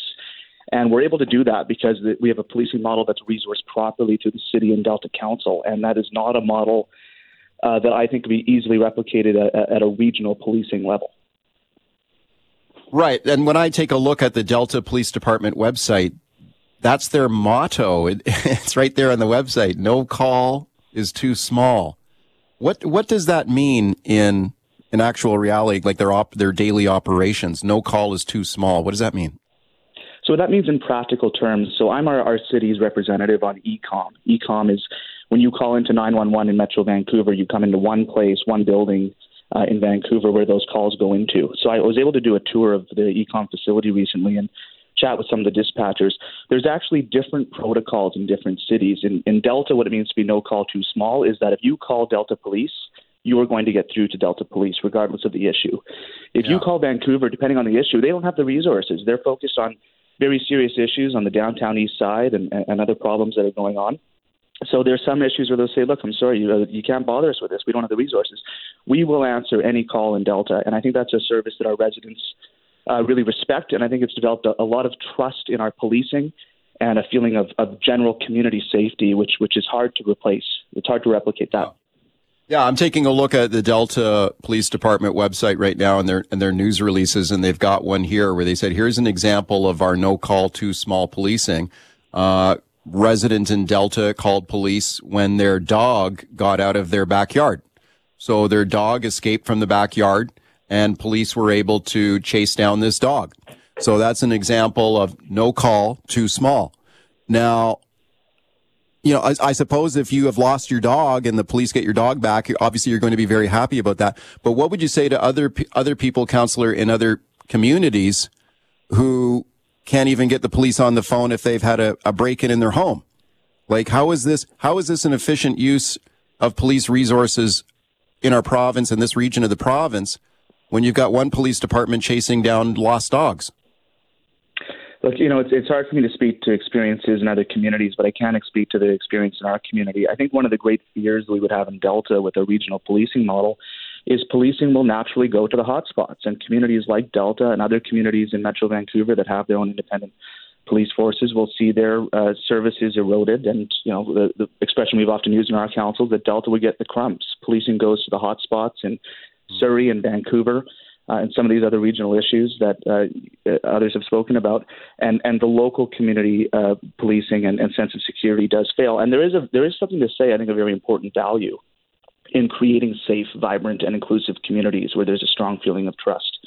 And we're able to do that because we have a policing model that's resourced properly through the city and Delta Council. And that is not a model uh, that I think could be easily replicated at, at a regional policing level. Right. And when I take a look at the Delta Police Department website, that's their motto. It, it's right there on the website. No call is too small. What what does that mean in in actual reality, like their op, their daily operations? No call is too small. What does that mean? So that means in practical terms, so I'm our, our city's representative on ECOM. ECOM is when you call into 911 in Metro Vancouver, you come into one place, one building, uh, in Vancouver where those calls go into. So I was able to do a tour of the ECOM facility recently and chat with some of the dispatchers. There's actually different protocols in different cities. In, in Delta, what it means to be no call too small is that if you call Delta Police, you are going to get through to Delta Police regardless of the issue. If yeah. you call Vancouver, depending on the issue, they don't have the resources. They're focused on very serious issues on the downtown east side and, and other problems that are going on. So there's some issues where they'll say, "Look, I'm sorry, you, uh, you can't bother us with this. We don't have the resources." We will answer any call in Delta, and I think that's a service that our residents uh, really respect, and I think it's developed a, a, lot of trust in our policing and a feeling of, of general community safety, which which is hard to replace. It's hard too replicate that. Yeah, I'm taking a look at the Delta Police Department website right now and their and their news releases, and they've got one here where they said, "Here's an example of our no call to small policing." Uh, resident in Delta called police when their dog got out of their backyard. So their dog escaped from the backyard and police were able to chase down this dog. So that's an example of no call too small. Now, you know, I, I, suppose if you have lost your dog and the police get your dog back, obviously you're going to be very happy about that. But what would you say to other other people, counselor, in other communities who can't even get the police on the phone if they've had a, a break in in their home? Like, how is this? How is this an efficient use of police resources in our province in this region of the province? when you've got one police department chasing down lost dogs? Look, you know, it's, it's hard for me to speak to experiences in other communities, but I can speak to the experience in our community. I think one of the great fears we would have in Delta with a regional policing model is policing will naturally go to the hotspots, and communities like Delta and other communities in Metro Vancouver that have their own independent police forces will see their uh, services eroded. And you know, the, the expression we've often used in our council that Delta would get the crumbs. Policing goes to the hotspots, and Surrey and Vancouver. Uh, and some of these other regional issues that uh, others have spoken about, and, and the local community uh, policing and, and, sense of security does fail. And there is a there is something to say, I think, a very important value in creating safe, vibrant, and inclusive communities where there's a strong feeling of trust.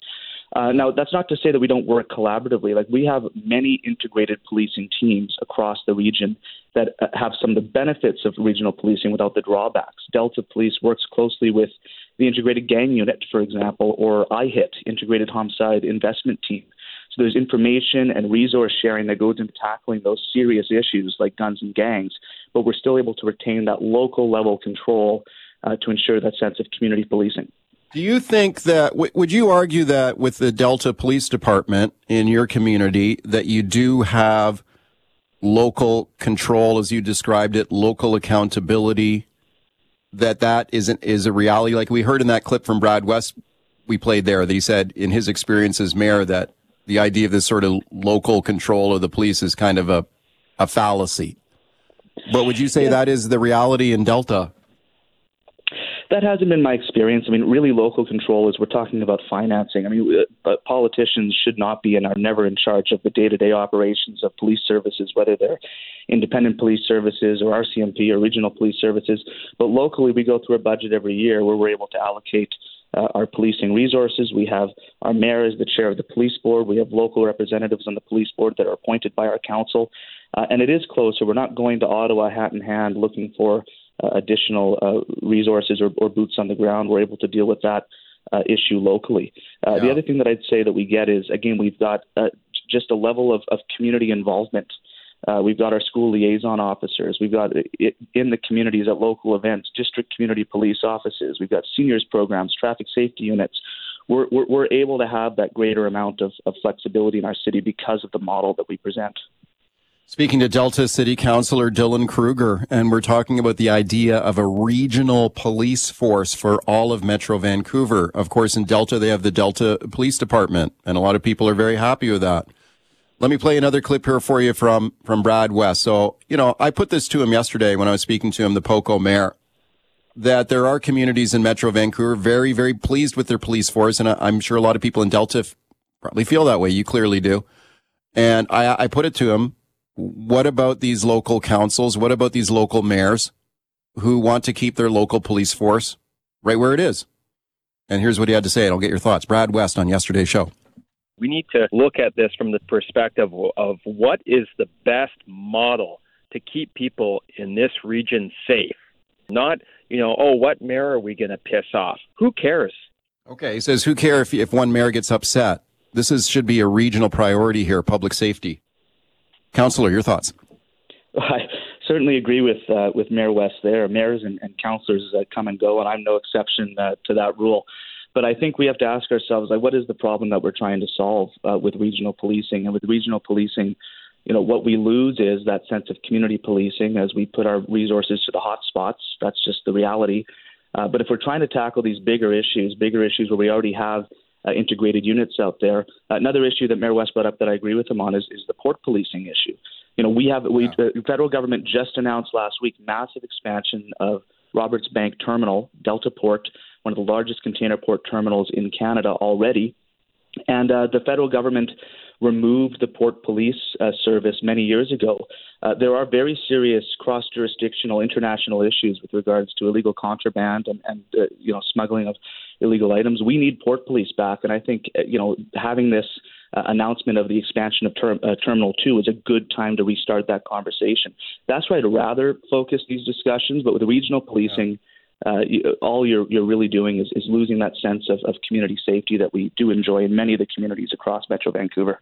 Uh, now, that's not to say that we don't work collaboratively. Like we have many integrated policing teams across the region that uh, have some of the benefits of regional policing without the drawbacks. Delta Police works closely with the Integrated Gang Unit, for example, or IHIT, Integrated Homicide Investigation Team. So there's information and resource sharing that goes into tackling those serious issues like guns and gangs, but we're still able to retain that local level control uh, to ensure that sense of community policing. Do you think that, w- would you argue that with the Delta Police Department in your community, that you do have local control, as you described it, local accountability that that isn't is a reality. Like we heard in that clip from Brad West we played there, that he said in his experience as mayor that the idea of this sort of local control of the police is kind of a a fallacy. But would you say yeah. that is the reality in Delta? That hasn't been my experience. I mean, really, local control is we're talking about financing. I mean, but politicians should not be and are never in charge of the day-to-day operations of police services, whether they're independent police services or RCMP or regional police services. But locally, we go through a budget every year where we're able to allocate uh, our policing resources. We have our mayor as the chair of the police board. We have local representatives on the police board that are appointed by our council. Uh, and it is closer. We're not going to Ottawa hat in hand looking for uh, additional uh, resources or, or, boots on the ground. We're able to deal with that uh, issue locally. Uh, yeah. The other thing that I'd say that we get is, again, we've got just a level of, of community involvement. Uh, we've got our school liaison officers. We've got it in the communities at local events, district community police offices. We've got seniors programs, traffic safety units. We're, we're, we're able to have that greater amount of, of flexibility in our city because of the model that we present. Speaking to Delta City Councilor Dylan Kruger, and we're talking about the idea of a regional police force for all of Metro Vancouver. Of course, in Delta, they have the Delta Police Department, and a lot of people are very happy with that. Let me play another clip here for you from, from Brad West. So, you know, I put this to him yesterday when I was speaking to him, the Poco mayor, that there are communities in Metro Vancouver very, very pleased with their police force. And I'm sure a lot of people in Delta probably feel that way. You clearly do. And I, I put it to him. What about these local councils? What about these local mayors who want to keep their local police force right where it is? And here's what he had to say, and I'll get your thoughts. Brad West on yesterday's show. We need to look at this from the perspective of what is the best model to keep people in this region safe. Not, you know, oh, what mayor are we going to piss off? Who cares? Okay, he says, who cares if, if one mayor gets upset? This is should be a regional priority here, public safety. Councillor, your thoughts? I certainly agree with uh, with Mayor West there. Mayors and, and councillors uh, come and go, and I'm no exception uh, to that rule. But I think we have to ask ourselves, like, what is the problem that we're trying to solve uh, with regional policing? And with regional policing, you know, what we lose is that sense of community policing as we put our resources to the hot spots. That's just the reality. Uh, but if we're trying to tackle these bigger issues, bigger issues where we already have uh, integrated units out there, another issue that Mayor West brought up that I agree with him on is, is the port policing issue. You know, we have we the federal government just announced last week massive expansion of Roberts Bank Terminal, Delta Port, one of the largest container port terminals in Canada already, and uh, the federal government removed the port police uh, service many years ago. Uh, there are very serious cross-jurisdictional international issues with regards to illegal contraband and, and uh, you know smuggling of illegal items. We need port police back, and I think uh, you know having this uh, announcement of the expansion of ter- uh, Terminal 2 is a good time to restart that conversation. That's where I'd rather focus these discussions, but with regional policing, uh, you, all you're, you're really doing is, is losing that sense of, of community safety that we do enjoy in many of the communities across Metro Vancouver.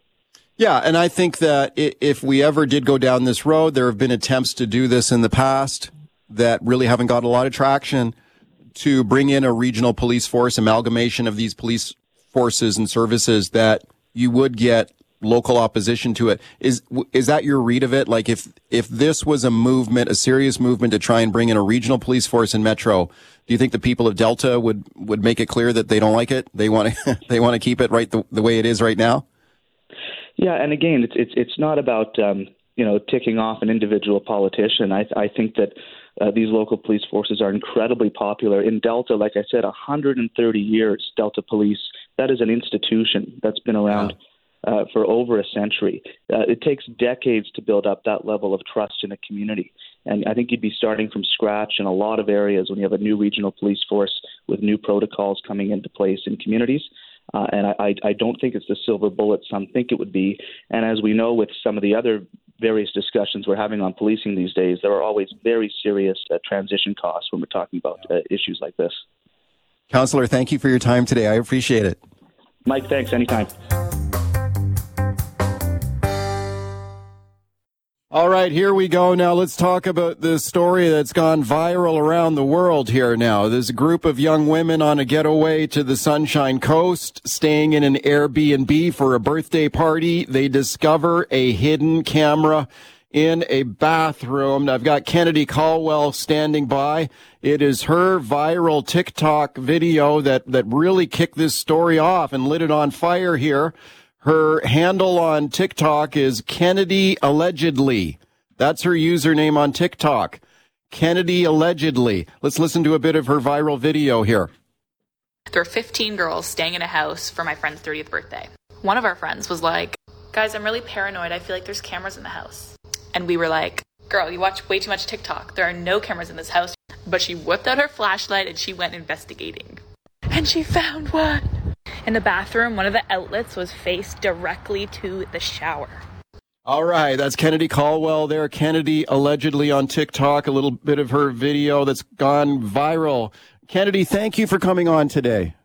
Yeah, and I think that if we ever did go down this road, there have been attempts to do this in the past that really haven't got a lot of traction to bring in a regional police force amalgamation of these police forces and services that you would get local opposition to it. Is is that your read of it? Like if if this was a movement, a serious movement to try and bring in a regional police force in Metro, do you think the people of Delta would would make it clear that they don't like it? They want to they want to keep it right the, the way it is right now? Yeah, and again, it's it's it's not about um, you know ticking off an individual politician. I I think that uh, these local police forces are incredibly popular in Delta. Like I said, 130 years, Delta Police. That is an institution that's been around. Uh, for over a century. Uh, it takes decades to build up that level of trust in a community. And I think you'd be starting from scratch in a lot of areas when you have a new regional police force with new protocols coming into place in communities. Uh, and I, I don't think it's the silver bullet some think it would be. And as we know with some of the other various discussions we're having on policing these days, there are always very serious uh, transition costs when we're talking about uh, issues like this. Councillor, thank you for your time today. I appreciate it. Mike, thanks. Anytime. All right, here we go. Now let's talk about this story that's gone viral around the world here now. There's a group of young women on a getaway to the Sunshine Coast, staying in an Airbnb for a birthday party. They discover a hidden camera in a bathroom. I've got Kennedy Caldwell standing by. It is her viral TikTok video that, that really kicked this story off and lit it on fire here. Her handle on TikTok is Kennedy Allegedly. That's her username on TikTok. Kennedy Allegedly. Let's listen to a bit of her viral video here. There were 15 girls staying in a house for my friend's 30th birthday. One of our friends was like, Guys, I'm really paranoid. I feel like there's cameras in the house. And we were like, Girl, you watch way too much TikTok. There are no cameras in this house. But she whipped out her flashlight and she went investigating. And she found one. In the bathroom, one of the outlets was faced directly to the shower. All right, that's Kennedy Caldwell there. Kennedy allegedly on TikTok, a little bit of her video that's gone viral. Kennedy, thank you for coming on today.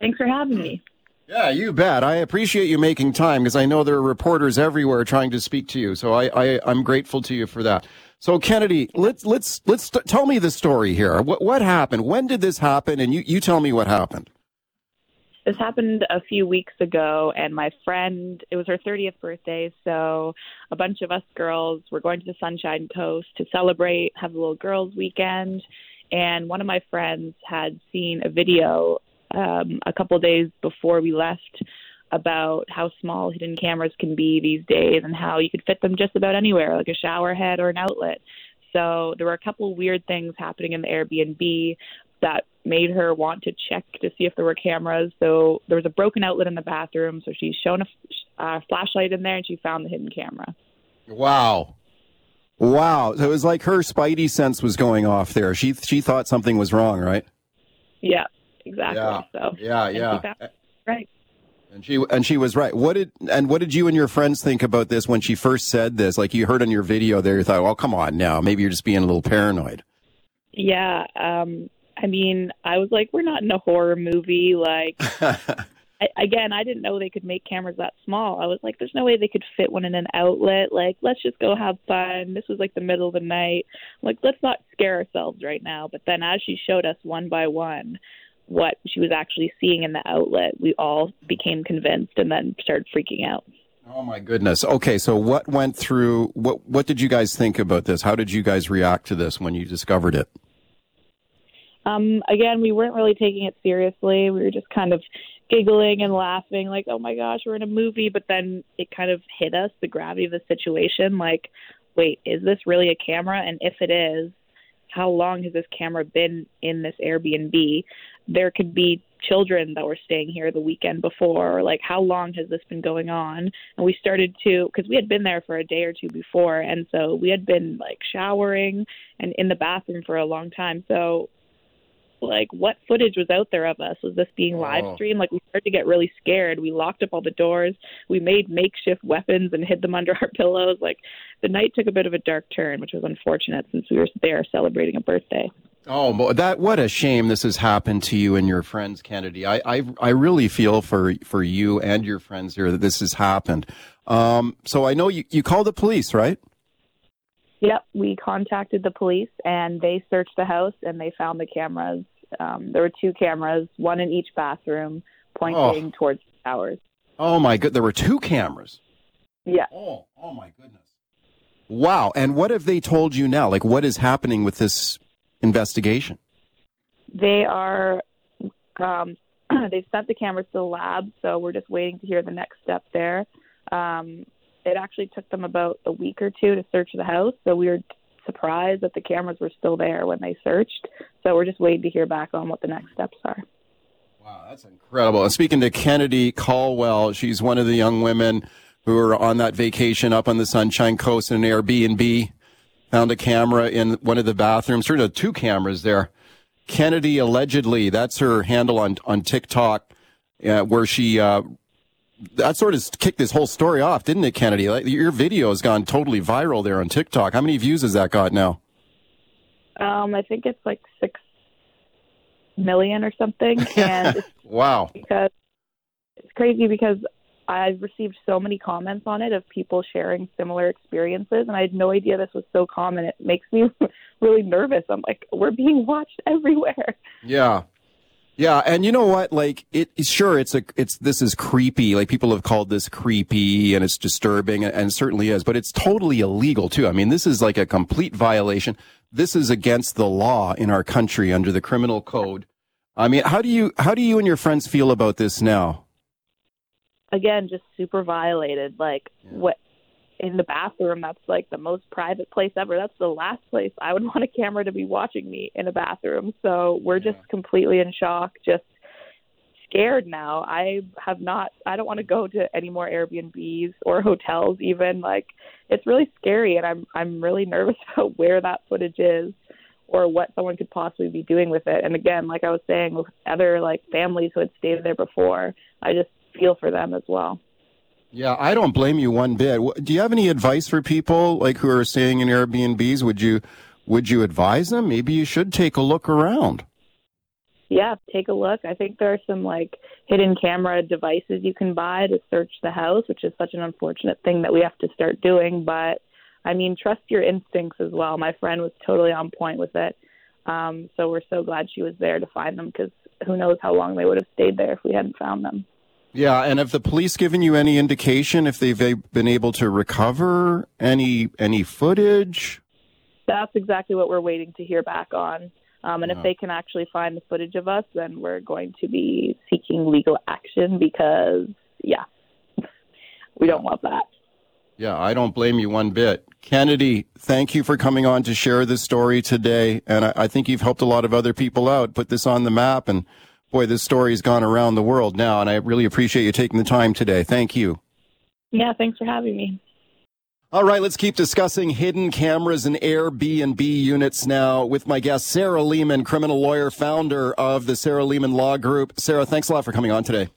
Thanks for having me. Yeah, you bet. I appreciate you making time because I know there are reporters everywhere trying to speak to you. So I, I I'm grateful to you for that. So Kennedy, let's let's let's tell me the story here. What what happened? When did this happen? And you you tell me what happened. This happened a few weeks ago, and my friend, it was her 30th birthday, so a bunch of us girls were going to the Sunshine Coast to celebrate, have a little girls' weekend. And one of my friends had seen a video um, a couple days before we left about how small hidden cameras can be these days and how you could fit them just about anywhere, like a shower head or an outlet. So there were a couple weird things happening in the Airbnb that made her want to check to see if there were cameras. So there was a broken outlet in the bathroom. So she's shown a uh, flashlight in there and she found the hidden camera. Wow. Wow. So it was like her spidey sense was going off there. She she thought something was wrong, right? Yeah, exactly. Yeah. So yeah, yeah. Found, right. And she and she was right. What did and what did you and your friends think about this when she first said this? Like you heard on your video there, you thought, "Well, come on now, maybe you're just being a little paranoid." Yeah, um, I mean, I was like, we're not in a horror movie. Like, I, again, I didn't know they could make cameras that small. I was like, there's no way they could fit one in an outlet. Like, let's just go have fun. This was like the middle of the night. Like, let's not scare ourselves right now. But then as she showed us one by one what she was actually seeing in the outlet, we all became convinced and then started freaking out. Oh my goodness. Okay, so what went through what what did you guys think about this? How did you guys react to this when you discovered it? Um, again, we weren't really taking it seriously. We were just kind of giggling and laughing, like, oh my gosh, we're in a movie. But then it kind of hit us the gravity of the situation. Like, wait, is this really a camera? And if it is, how long has this camera been in this Airbnb? There could be children that were staying here the weekend before, or like how long has this been going on? And we started to, because we had been there for a day or two before, and so we had been like showering and in the bathroom for a long time. So like what footage was out there of us was this being live Oh. streamed like we started to get really scared we locked up all the doors we made makeshift weapons and hid them under our pillows like the night took a bit of a dark turn which was unfortunate since we were there celebrating a birthday Oh, that what a shame this has happened to you and your friends, Kennedy. I I, I really feel for for you and your friends here that this has happened. Um, so I know you you called the police, right? Yep, we contacted the police and they searched the house and they found the cameras. Um, there were two cameras, one in each bathroom, pointing towards the towers. Oh my good, there were two cameras. Yeah. Oh, oh my goodness. Wow. And what have they told you now? Like, what is happening with this investigation? They are, um, they've sent the cameras to the lab, so we're just waiting to hear the next step there. Um, it actually took them about a week or two to search the house, so we were surprised that the cameras were still there when they searched. So we're just waiting to hear back on what the next steps are. Wow, that's incredible. And speaking to Kennedy Caldwell, she's one of the young women who are on that vacation up on the Sunshine Coast in an Airbnb. Found a camera in one of the bathrooms. sort of two cameras there. Kennedy allegedly, that's her handle on on TikTok, uh, where she uh, that sort of kicked this whole story off, didn't it, Kennedy? Like, your video has gone totally viral there on TikTok. How many views has that got now? Um, I think it's like six million or something, and Wow. because it's crazy because I've received so many comments on it of people sharing similar experiences, and I had no idea this was so common. It makes me really nervous. I'm like, we're being watched everywhere. Yeah. Yeah, and you know what? Like, it sure it's a it's this is creepy. Like people have called this creepy and it's disturbing, and it certainly is. But it's totally illegal too. I mean, this is like a complete violation. This is against the law in our country under the criminal code. I mean, how do you how do you and your friends feel about this now? Again, just super violated. Like what in the bathroom? That's like the most private place ever. That's the last place I would want a camera to be watching me in a bathroom. So we're just completely in shock. Just scared now. I have not I don't want to go to any more Airbnbs or hotels even. Like it's really scary and I'm I'm really nervous about where that footage is or what someone could possibly be doing with it. And again, like I was saying with other like families who had stayed there before, I just feel for them as well. Yeah, I don't blame you one bit. Do you have any advice for people like who are staying in Airbnbs? Would you would you advise them? Maybe you should take a look around. yeah, take a look. I think there are some like hidden camera devices you can buy to search the house, which is such an unfortunate thing that we have to start doing. But I mean, trust your instincts as well. My friend was totally on point with it. Um, so we're so glad she was there to find them because who knows how long they would have stayed there if we hadn't found them. Yeah, and have the police given you any indication if they've been able to recover any any footage? That's exactly what we're waiting to hear back on. Um, and Yeah. if they can actually find the footage of us, then we're going to be seeking legal action because, yeah, we don't want that. Yeah, I don't blame you one bit. Kennedy, thank you for coming on to share this story today. And I, I think you've helped a lot of other people out, put this on the map. And boy, this story's gone around the world now. And I really appreciate you taking the time today. Thank you. Yeah, thanks for having me. All right, let's keep discussing hidden cameras and Airbnb units now with my guest, Sarah Leamon, criminal lawyer, founder of the Sarah Leamon Law Group. Sarah, thanks a lot for coming on today.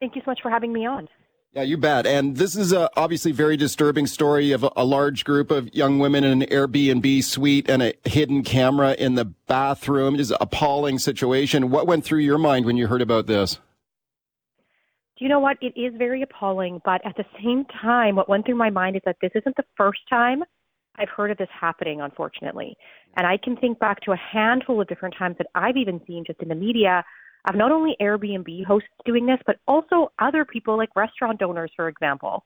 Thank you so much for having me on. Yeah, you bet. And this is a obviously very disturbing story of a, a, large group of young women in an Airbnb suite and a hidden camera in the bathroom. It is an appalling situation. What went through your mind when you heard about this? Do you know what? It is very appalling, but at the same time, what went through my mind is that this isn't the first time I've heard of this happening, unfortunately. And I can think back to a handful of different times that I've even seen just in the media of not only Airbnb hosts doing this, but also other people like restaurant owners, for example.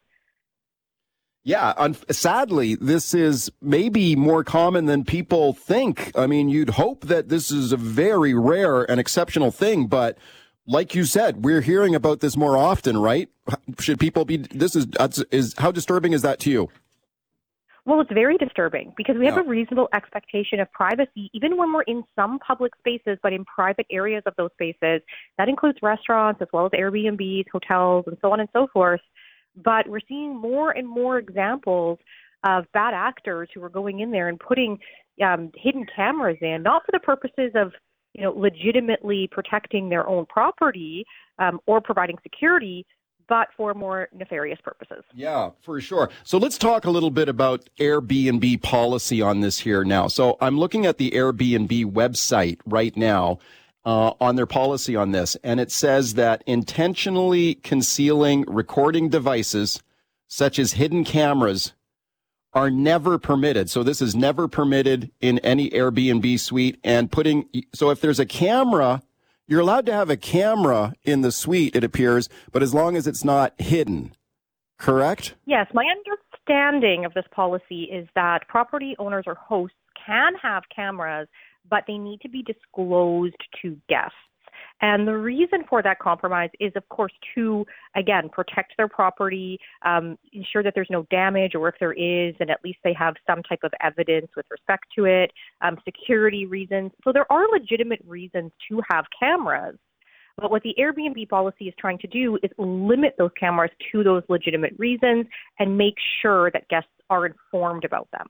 Yeah, un- sadly, this is maybe more common than people think. I mean, you'd hope that this is a very rare and exceptional thing, but like you said, we're hearing about this more often, right? Should people be? This is is how disturbing is that to you? Well, it's very disturbing because we have a reasonable expectation of privacy, even when we're in some public spaces, but in private areas of those spaces. That includes restaurants as well as Airbnbs, hotels, and so on and so forth. But we're seeing more and more examples of bad actors who are going in there and putting um, hidden cameras in, not for the purposes of you know legitimately protecting their own property um, or providing security, but for more nefarious purposes. Yeah, for sure. So let's talk a little bit about Airbnb policy on this here now. So I'm looking at the Airbnb website right now. Uh, on their policy on this, and it says that intentionally concealing recording devices, such as hidden cameras, are never permitted. So this is never permitted in any Airbnb suite. And putting so if there's a camera you're allowed to have a camera in the suite, it appears, but as long as it's not hidden. Correct? Yes. My understanding of this policy is that property owners or hosts can have cameras, but they need to be disclosed to guests. And the reason for that compromise is, of course, to, again, protect their property, um, ensure that there's no damage, or if there is, and at least they have some type of evidence with respect to it, um, security reasons. So there are legitimate reasons to have cameras. But what the Airbnb policy is trying to do is limit those cameras to those legitimate reasons and make sure that guests are informed about them.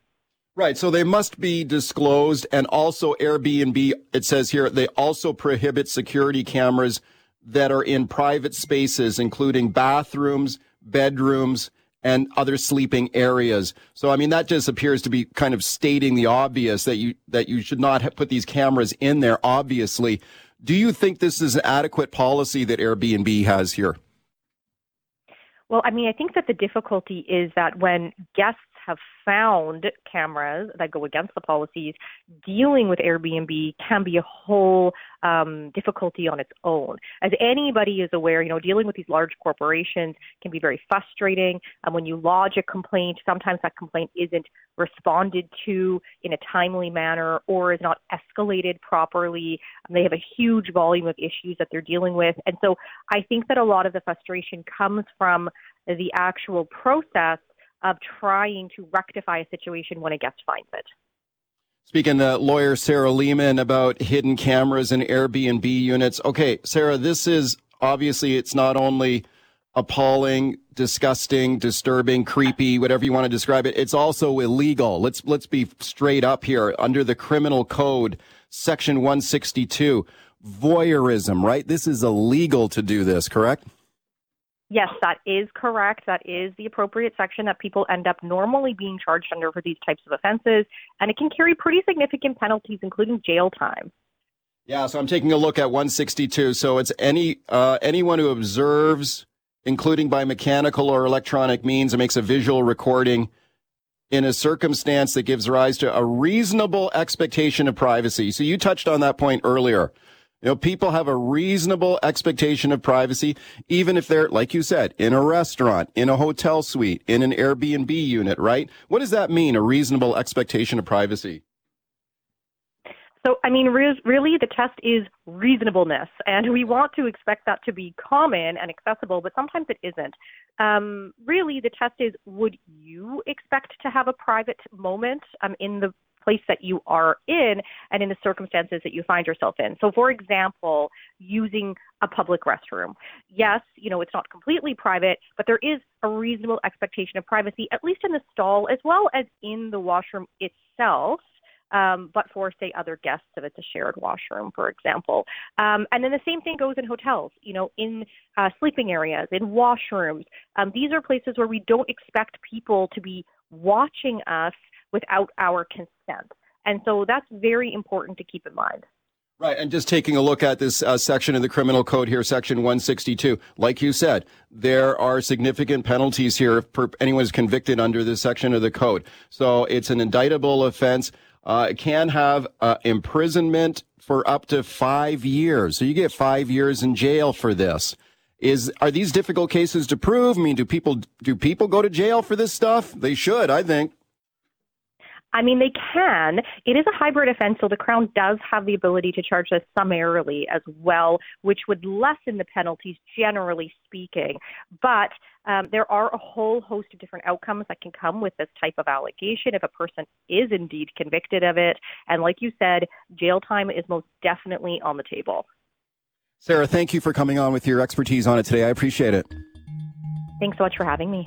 Right. So they must be disclosed. And also Airbnb, it says here, they also prohibit security cameras that are in private spaces, including bathrooms, bedrooms, and other sleeping areas. So, I mean, that just appears to be kind of stating the obvious that you, that you should not put these cameras in there, obviously. Do you think this is an adequate policy that Airbnb has here? Well, I mean, I think that the difficulty is that when guests have found cameras that go against the policies, dealing with Airbnb can be a whole um, difficulty on its own. As anybody is aware, you know, dealing with these large corporations can be very frustrating. And when you lodge a complaint, sometimes that complaint isn't responded to in a timely manner or is not escalated properly. They have a huge volume of issues that they're dealing with. And so I think that a lot of the frustration comes from the actual process of trying to rectify a situation when a guest finds it. Speaking to lawyer Sarah Leamon about hidden cameras and Airbnb units. Okay, Sarah, this is obviously it's not only appalling, disgusting, disturbing, creepy, whatever you want to describe it. It's also illegal. Let's let's be straight up here. Under the criminal code, section 162, voyeurism, right? This is illegal to do this, correct? Yes, that is correct. That is the appropriate section that people end up normally being charged under for these types of offenses, and it can carry pretty significant penalties, including jail time. Yeah, so I'm taking a look at 162. So it's any uh, anyone who observes, including by mechanical or electronic means, and makes a visual recording in a circumstance that gives rise to a reasonable expectation of privacy. So you touched on that point earlier. You know, people have a reasonable expectation of privacy, even if they're, like you said, in a restaurant, in a hotel suite, in an Airbnb unit, right? What does that mean, a reasonable expectation of privacy? So, I mean, re- really, the test is reasonableness, and we want to expect that to be common and accessible, but sometimes it isn't. Um, really, the test is would you expect to have a private moment um, in the place that you are in and in the circumstances that you find yourself in. So, for example, using a public restroom. Yes, you know, it's not completely private, but there is a reasonable expectation of privacy, at least in the stall as well as in the washroom itself. um, but for, say, other guests if it's a shared washroom, for example. Um, and then the same thing goes in hotels, you know, in uh, sleeping areas, in washrooms. Um, these are places where we don't expect people to be watching us without our consent. And so that's very important to keep in mind. Right, and just taking a look at this uh, section of the criminal code here, section 162. Like you said, there are significant penalties here for anyone who's convicted under this section of the code. So it's an indictable offense. Uh, it can have uh, imprisonment for up to five years. So you get five years in jail for this. Is are these difficult cases to prove? I mean, do people do people go to jail for this stuff? They should, I think. I mean, they can. It is a hybrid offense, so the Crown does have the ability to charge this summarily as well, which would lessen the penalties, generally speaking. But um, there are a whole host of different outcomes that can come with this type of allegation if a person is indeed convicted of it. And like you said, jail time is most definitely on the table. Sarah, thank you for coming on with your expertise on it today. I appreciate it. Thanks so much for having me.